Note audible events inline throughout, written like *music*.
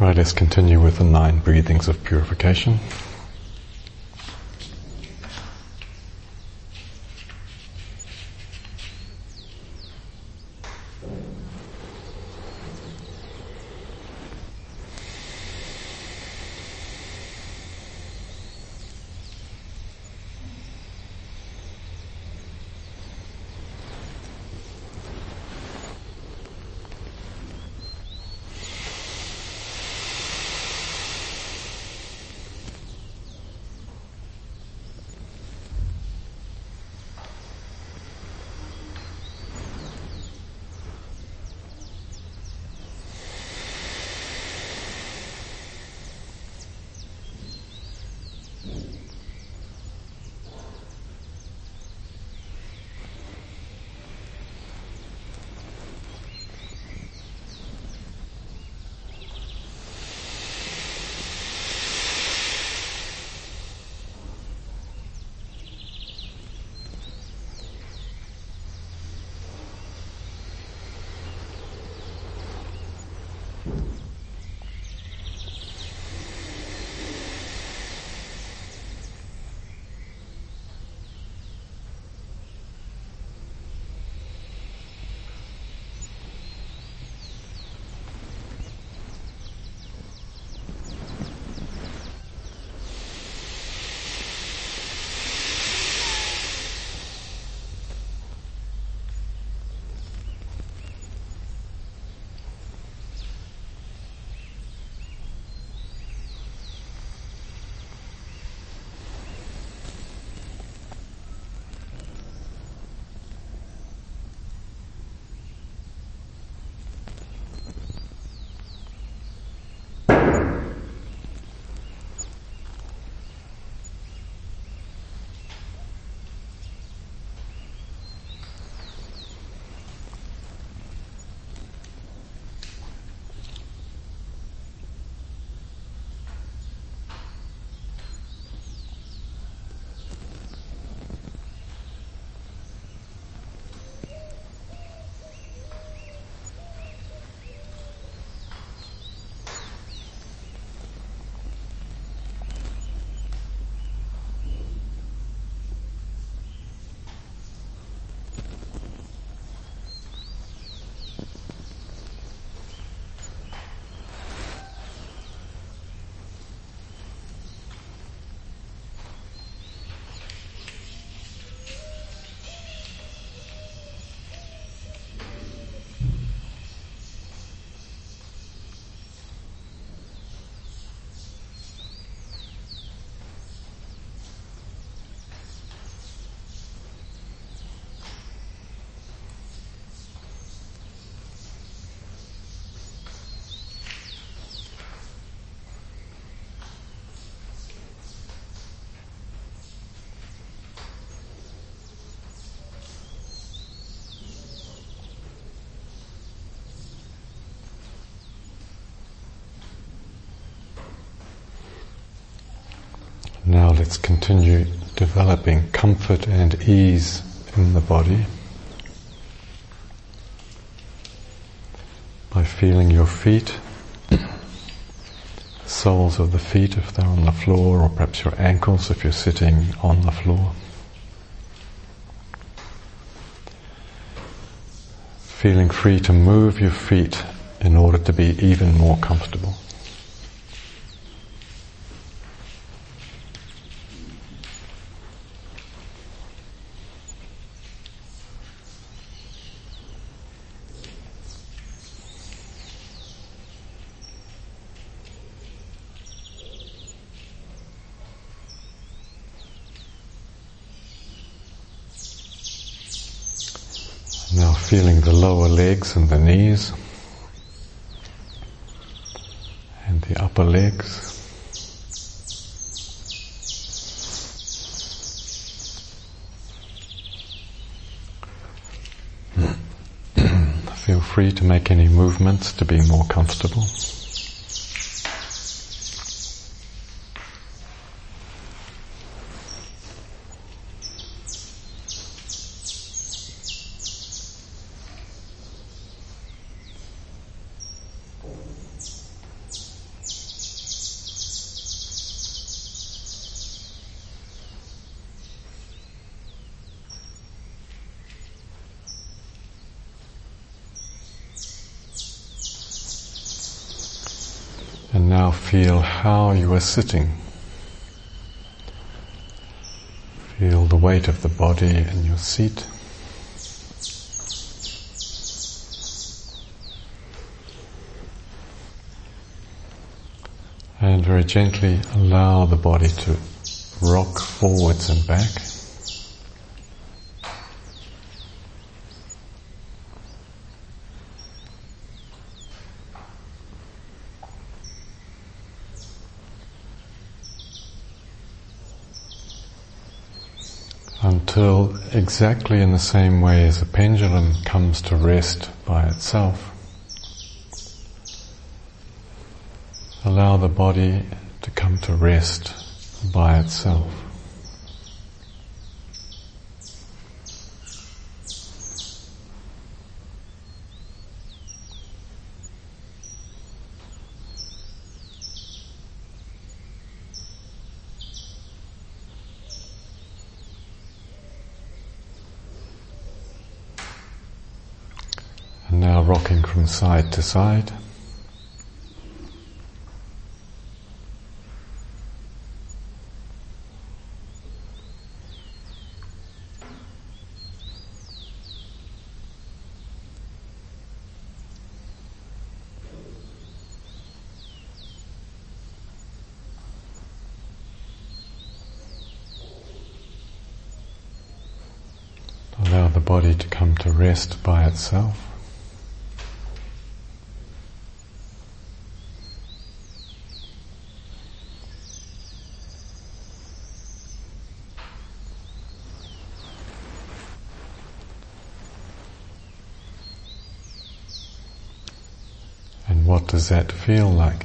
Right, let's continue with the nine breathings of purification. Now let's continue developing comfort and ease in the body by feeling your feet, soles of the feet if they're on the floor, or perhaps your ankles if you're sitting on the floor. Feeling free to move your feet in order to be even more comfortable. Now feeling the lower legs and the knees and the upper legs. *clears throat* Feel free to make any movements to be more comfortable. feel are sitting. Feel the weight of the body in your seat. And very gently allow the body to rock forwards and back. Until exactly in the same way as a pendulum comes to rest by itself, allow the body to come to rest by itself. And now rocking from side to side. Allow the body to come to rest by itself. And what does that feel like?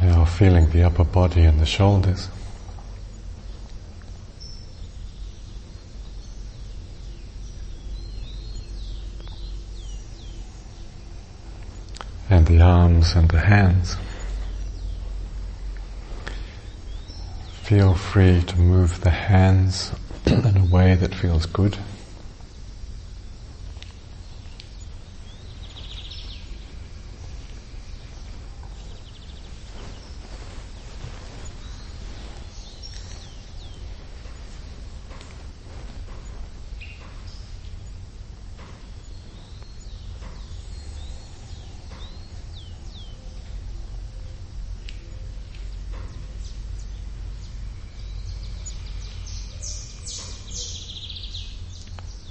Now feeling the upper body and the shoulders. And the arms and the hands. Feel free to move the hands in a way that feels good.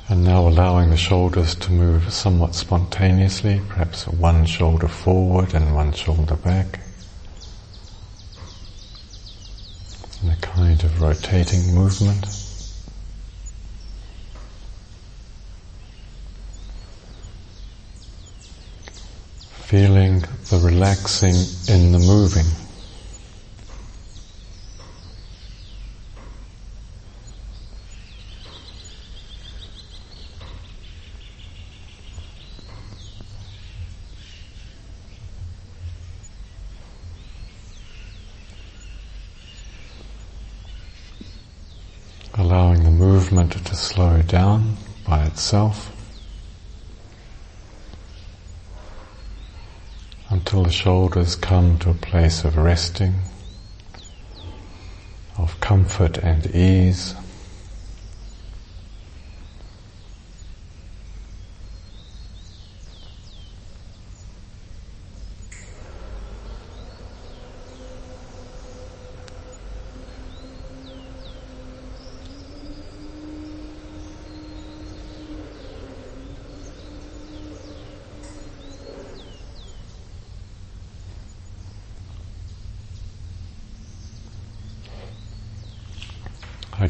And now allowing the shoulders to move somewhat spontaneously, perhaps one shoulder forward and one shoulder back. In a kind of rotating movement. Feeling the relaxing in the moving. allowing the movement to slow down by itself until the shoulders come to a place of resting, of comfort and ease.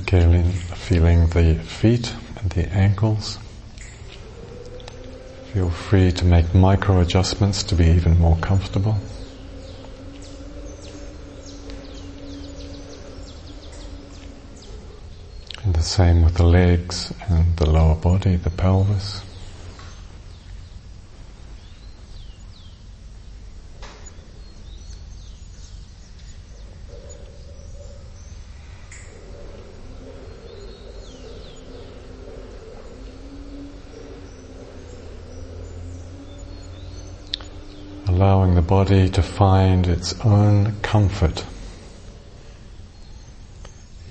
Feeling, feeling the feet and the ankles. Feel free to make micro adjustments to be even more comfortable. And the same with the legs and the lower body, the pelvis. allowing the body to find its own comfort,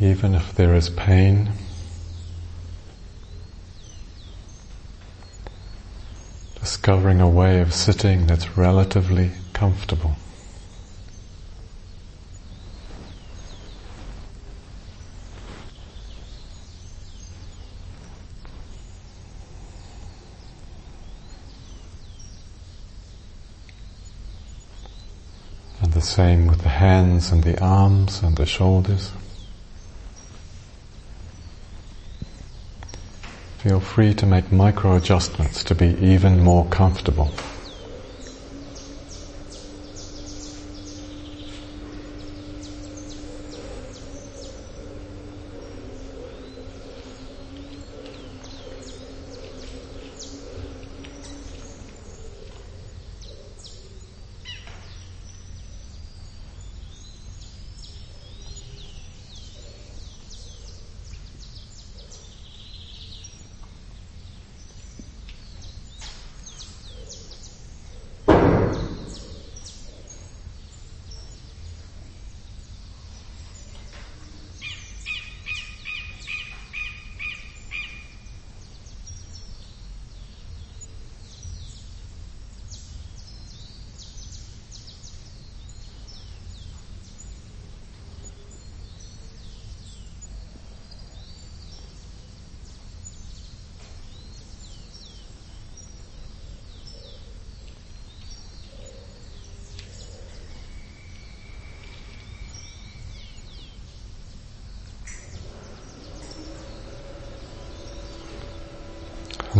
even if there is pain. Discovering a way of sitting that's relatively comfortable. the same with the hands and the arms and the shoulders. Feel free to make micro adjustments to be even more comfortable.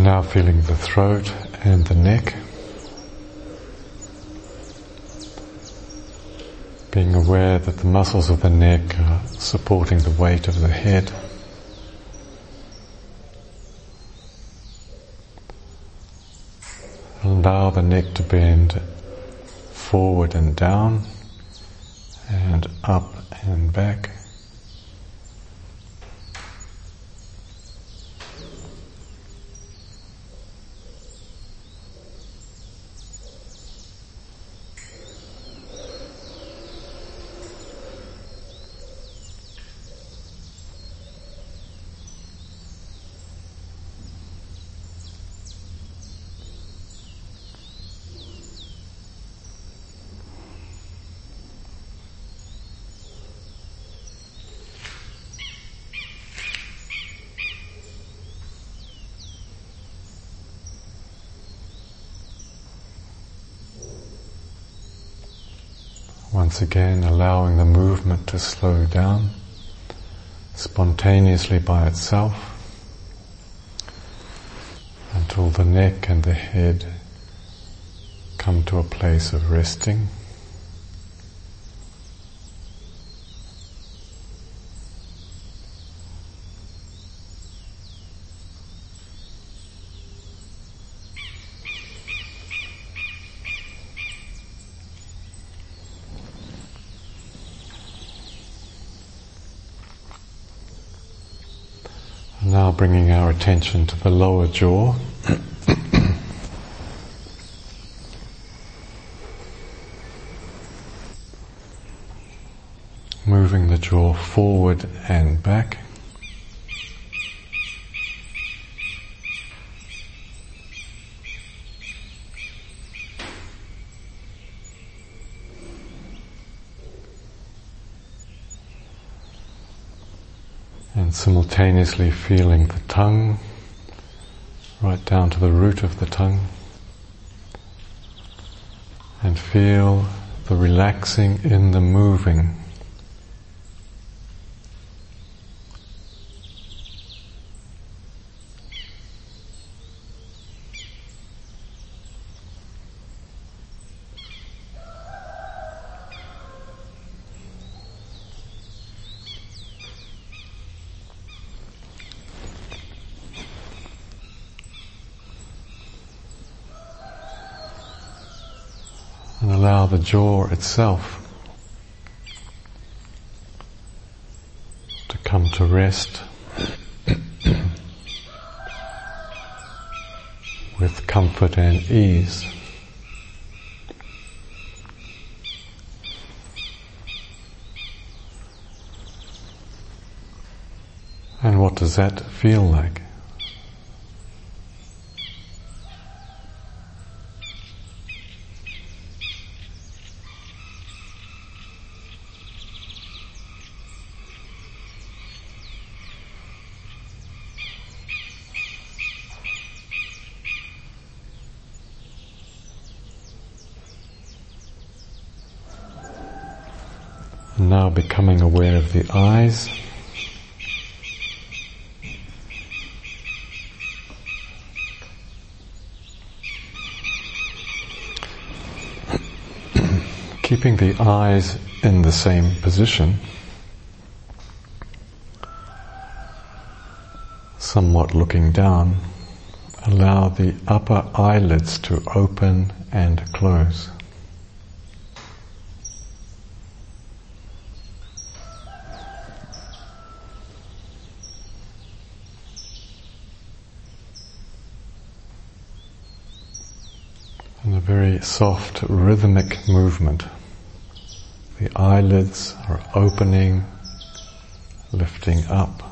Now feeling the throat and the neck. Being aware that the muscles of the neck are supporting the weight of the head. Allow the neck to bend forward and down and up and back. Once again, allowing the movement to slow down spontaneously by itself until the neck and the head come to a place of resting. Now bringing our attention to the lower jaw. *coughs* Moving the jaw forward and back. and simultaneously feeling the tongue right down to the root of the tongue and feel the relaxing in the moving. And allow the jaw itself to come to rest *coughs* with comfort and ease. And what does that feel like? now becoming aware of the eyes. Keeping the eyes in the same position, somewhat looking down, allow the upper eyelids to open and close. And a very soft rhythmic movement. The eyelids are opening, lifting up,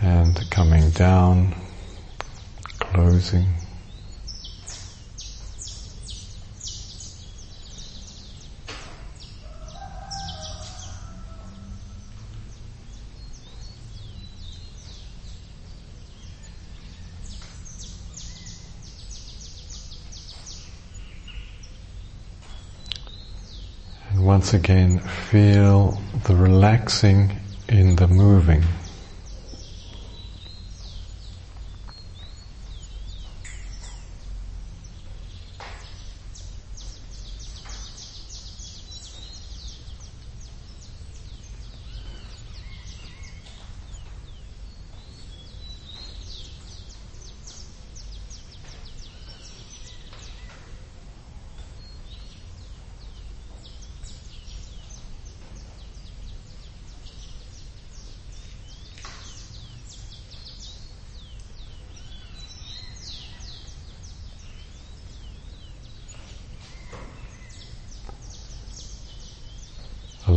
and coming down, closing. Once again feel the relaxing in the moving.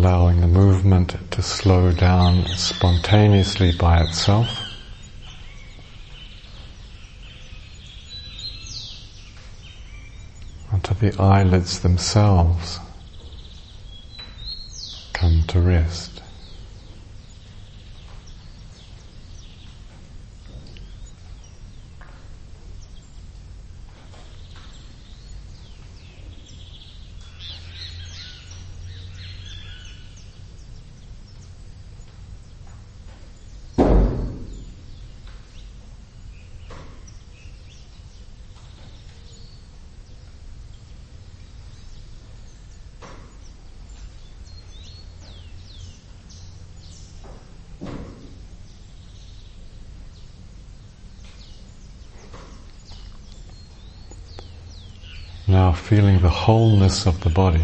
Allowing the movement to slow down spontaneously by itself. Until the eyelids themselves come to rest. Now feeling the wholeness of the body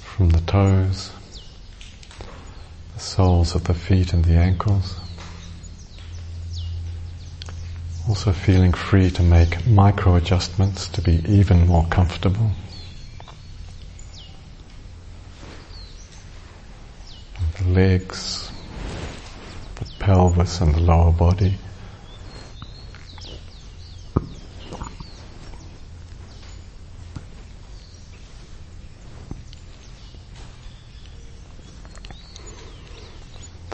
from the toes, the soles of the feet and the ankles. Also feeling free to make micro adjustments to be even more comfortable. The legs, the pelvis and the lower body.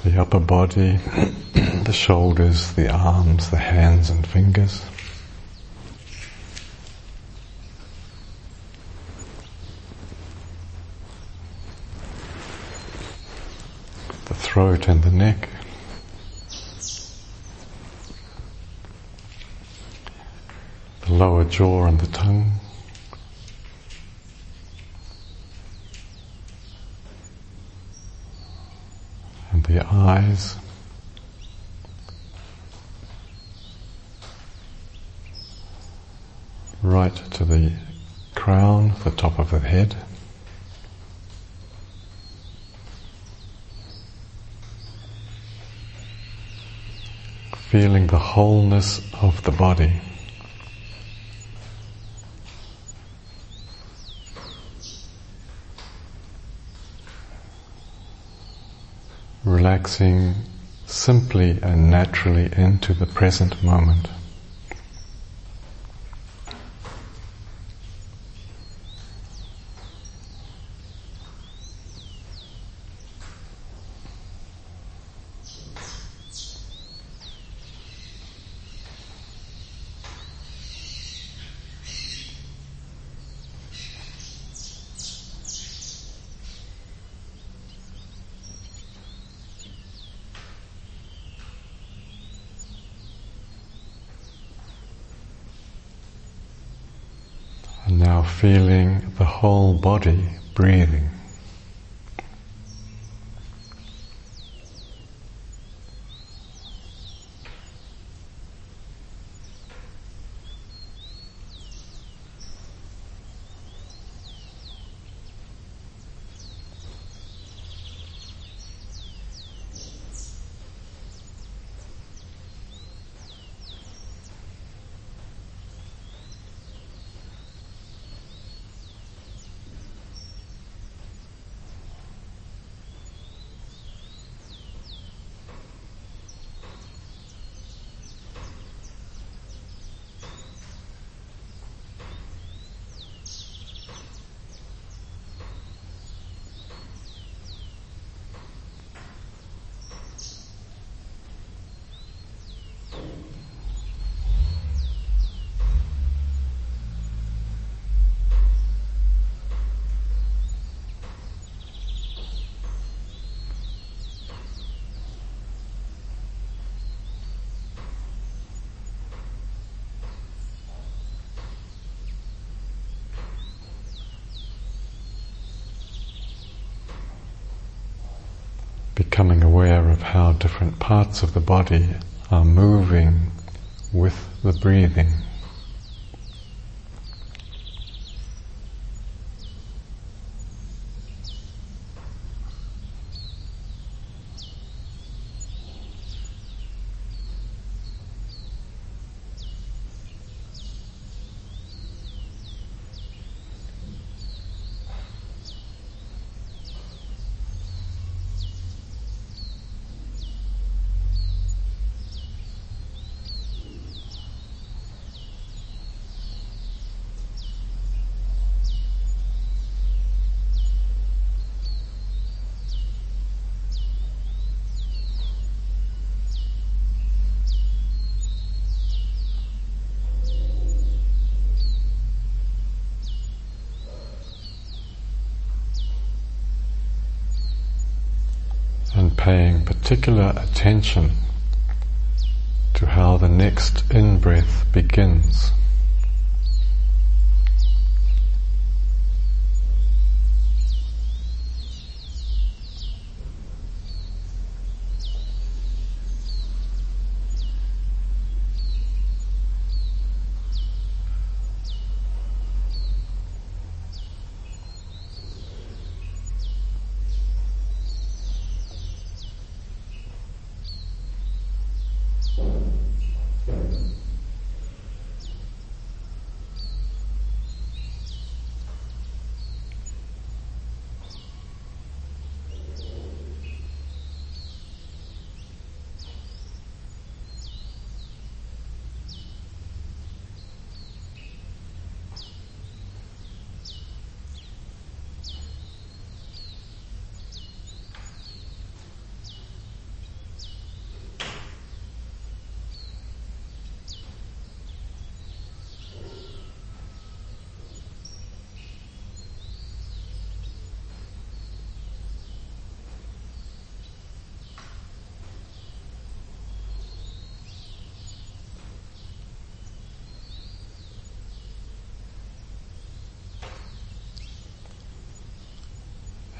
The upper body, *clears throat* the shoulders, the arms, the hands and fingers. The throat and the neck. The lower jaw and the tongue. The eyes. right to the crown, the top of the head. Feeling the wholeness of the body. Relaxing simply and naturally into the present moment. And now feeling the whole body breathing. Becoming aware of how different parts of the body are moving with the breathing. and paying particular attention to how the next in breath begins.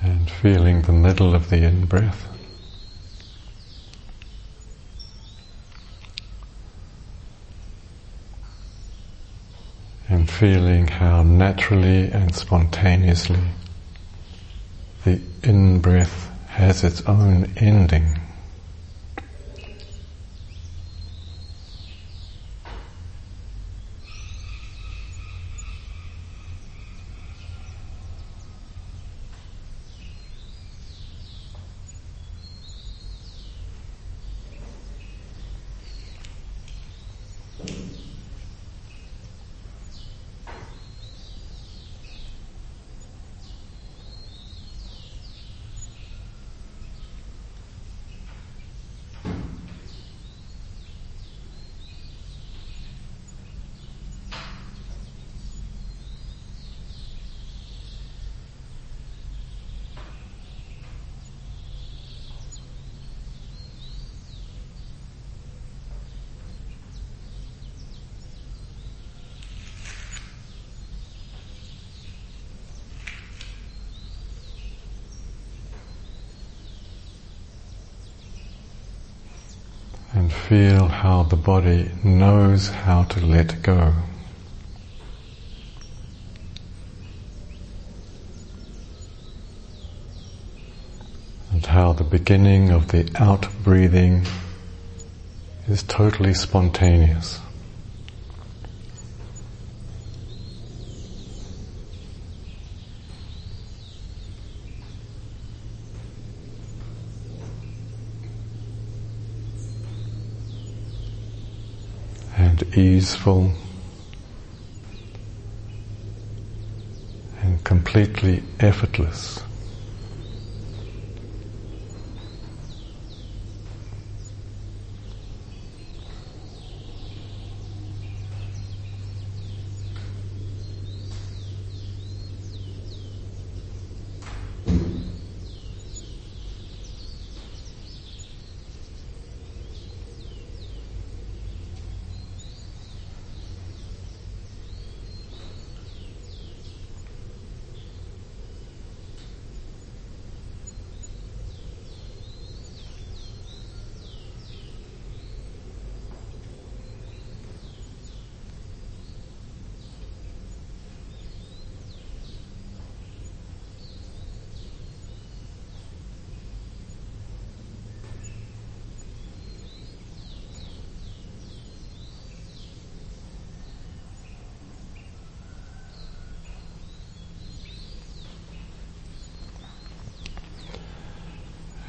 and feeling the middle of the in breath. And feeling how naturally and spontaneously the in breath has its own ending. Feel how the body knows how to let go. And how the beginning of the out breathing is totally spontaneous. Easeful and completely effortless.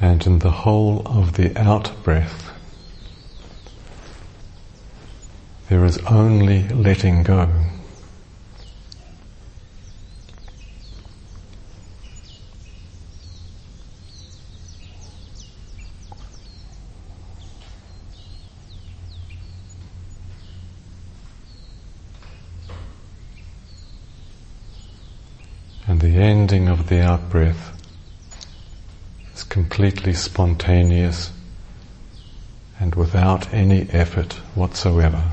And in the whole of the out breath, there is only letting go. And the ending of the out breath completely spontaneous and without any effort whatsoever.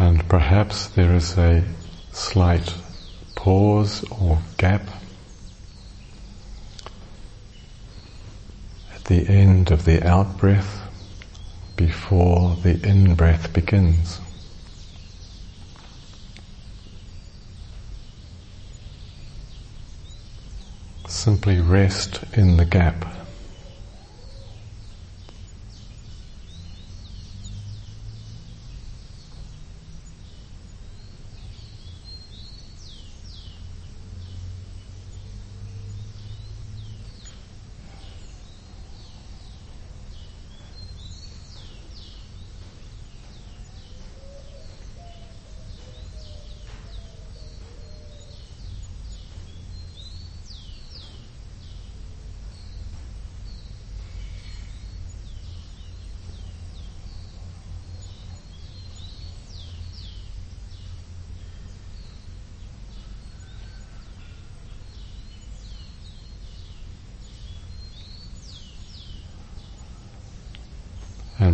and perhaps there is a slight pause or gap at the end of the out breath before the in breath begins. Simply rest in the gap.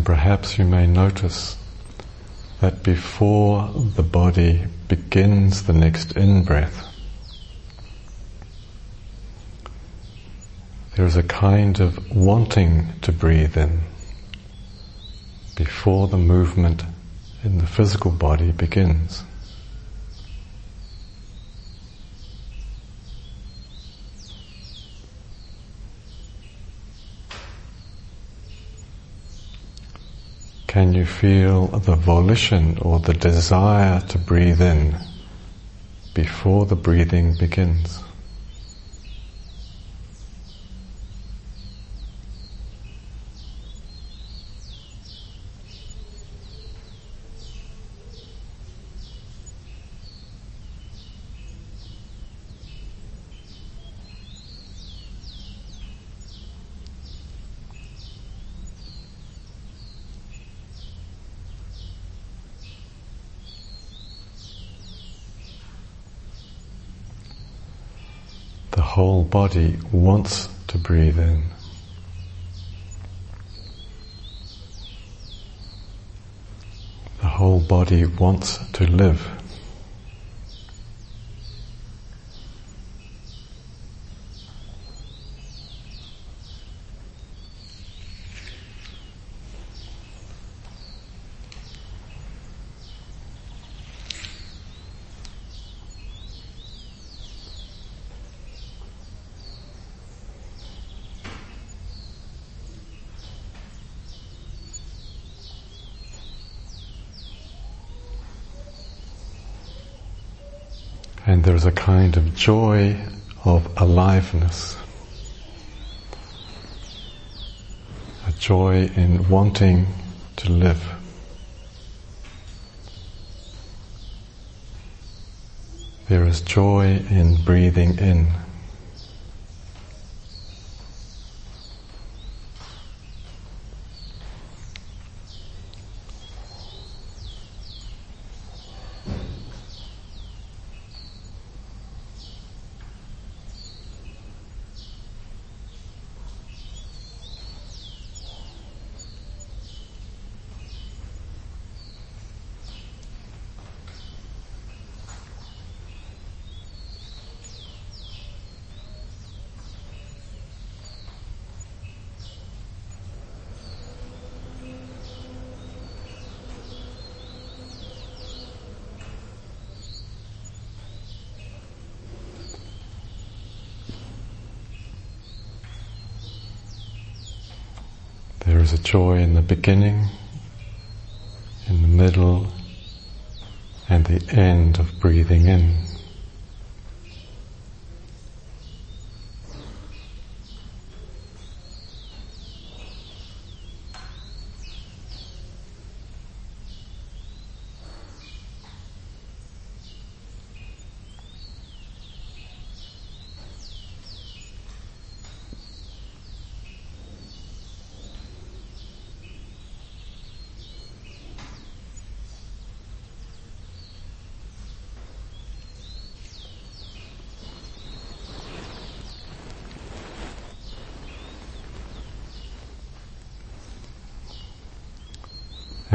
Perhaps you may notice that before the body begins the next in breath, there is a kind of wanting to breathe in before the movement in the physical body begins. Can you feel the volition or the desire to breathe in before the breathing begins? Whole body wants to breathe in. The whole body wants to live. And there's a kind of joy of aliveness. A joy in wanting to live. There is joy in breathing in. There is a joy in the beginning, in the middle, and the end of breathing in.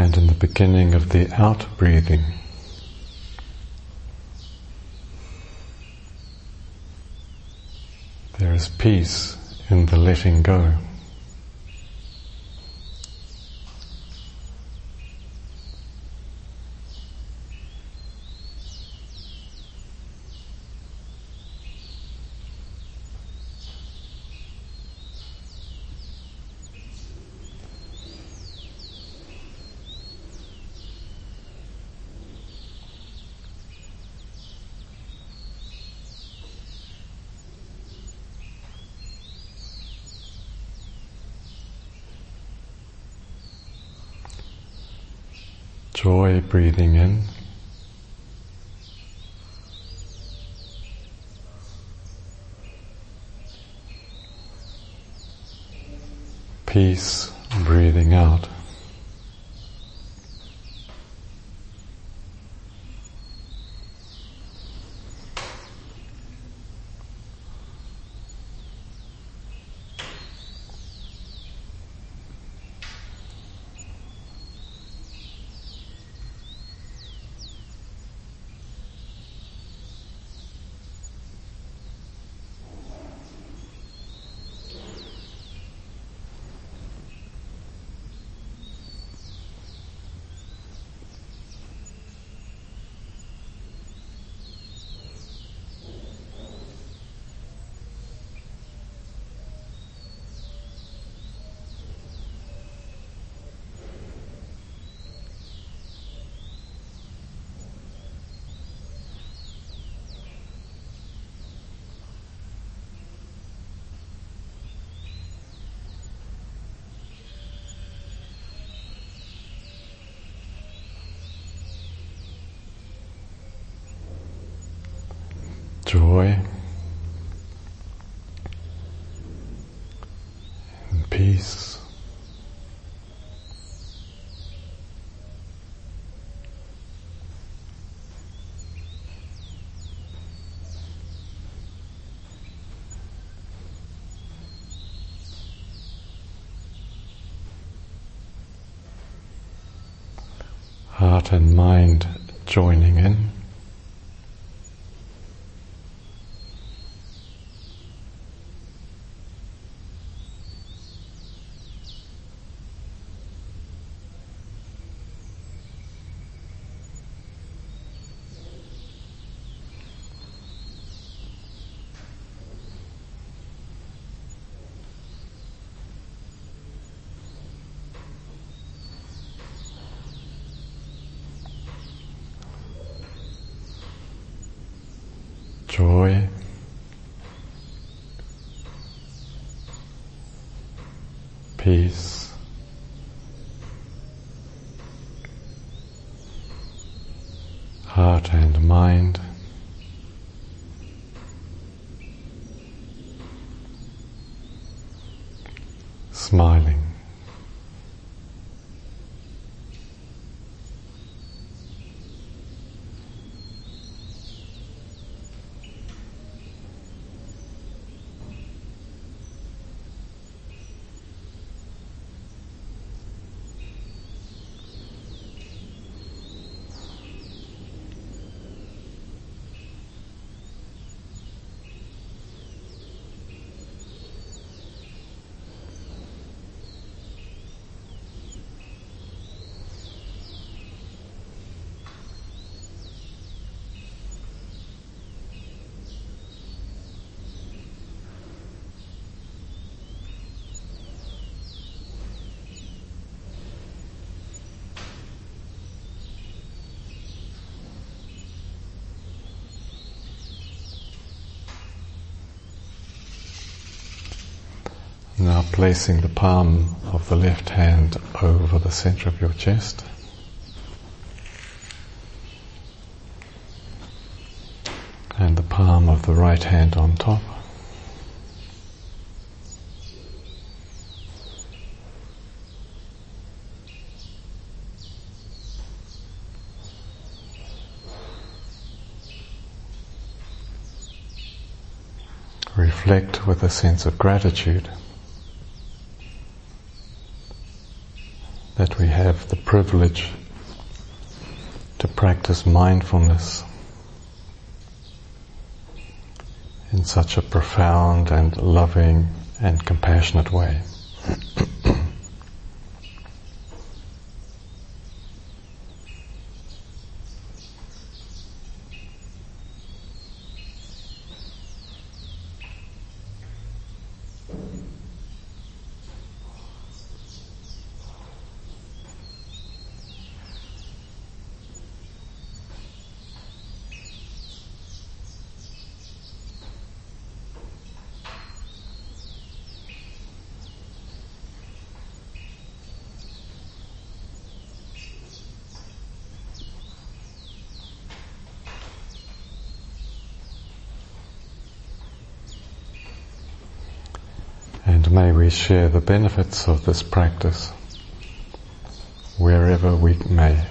and in the beginning of the out breathing. There is peace in the letting go. joy breathing in. Peace breathing out. Joy and peace. heart and mind joining in. Joy, peace, heart and mind. Smiling. Now placing the palm of the left hand over the center of your chest. And the palm of the right hand on top. Reflect with a sense of gratitude. That we have the privilege to practice mindfulness in such a profound and loving and compassionate way. And may we share the benefits of this practice wherever we may.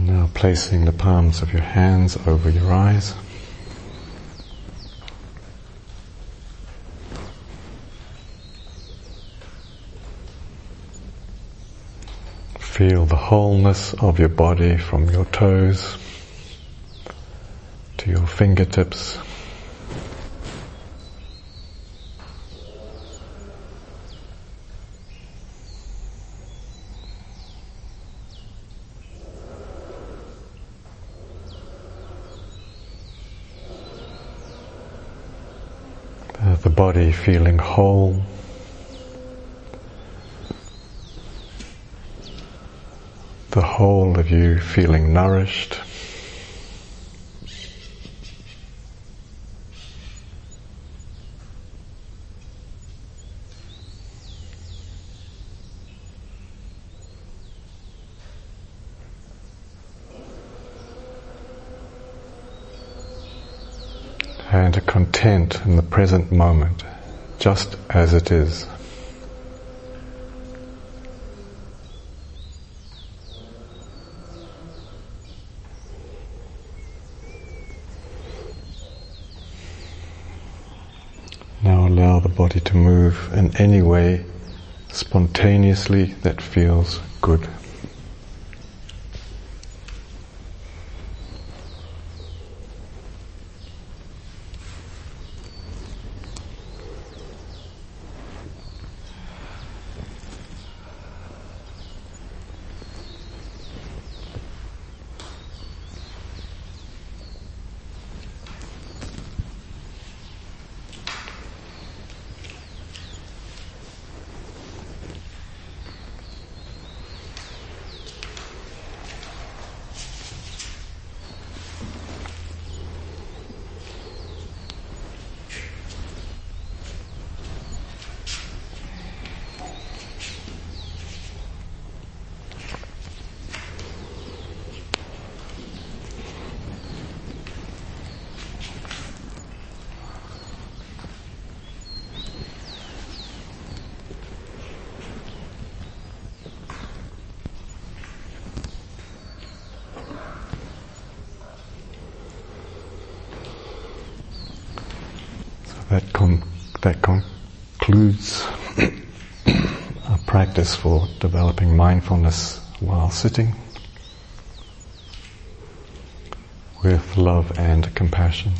Now placing the palms of your hands over your eyes. Feel the wholeness of your body from your toes to your fingertips. Uh, the body feeling whole. The whole of you feeling nourished. and a content in the present moment, just as it is. Now allow the body to move in any way spontaneously that feels good. that con- that concludes a practice for developing mindfulness while sitting with love and compassion.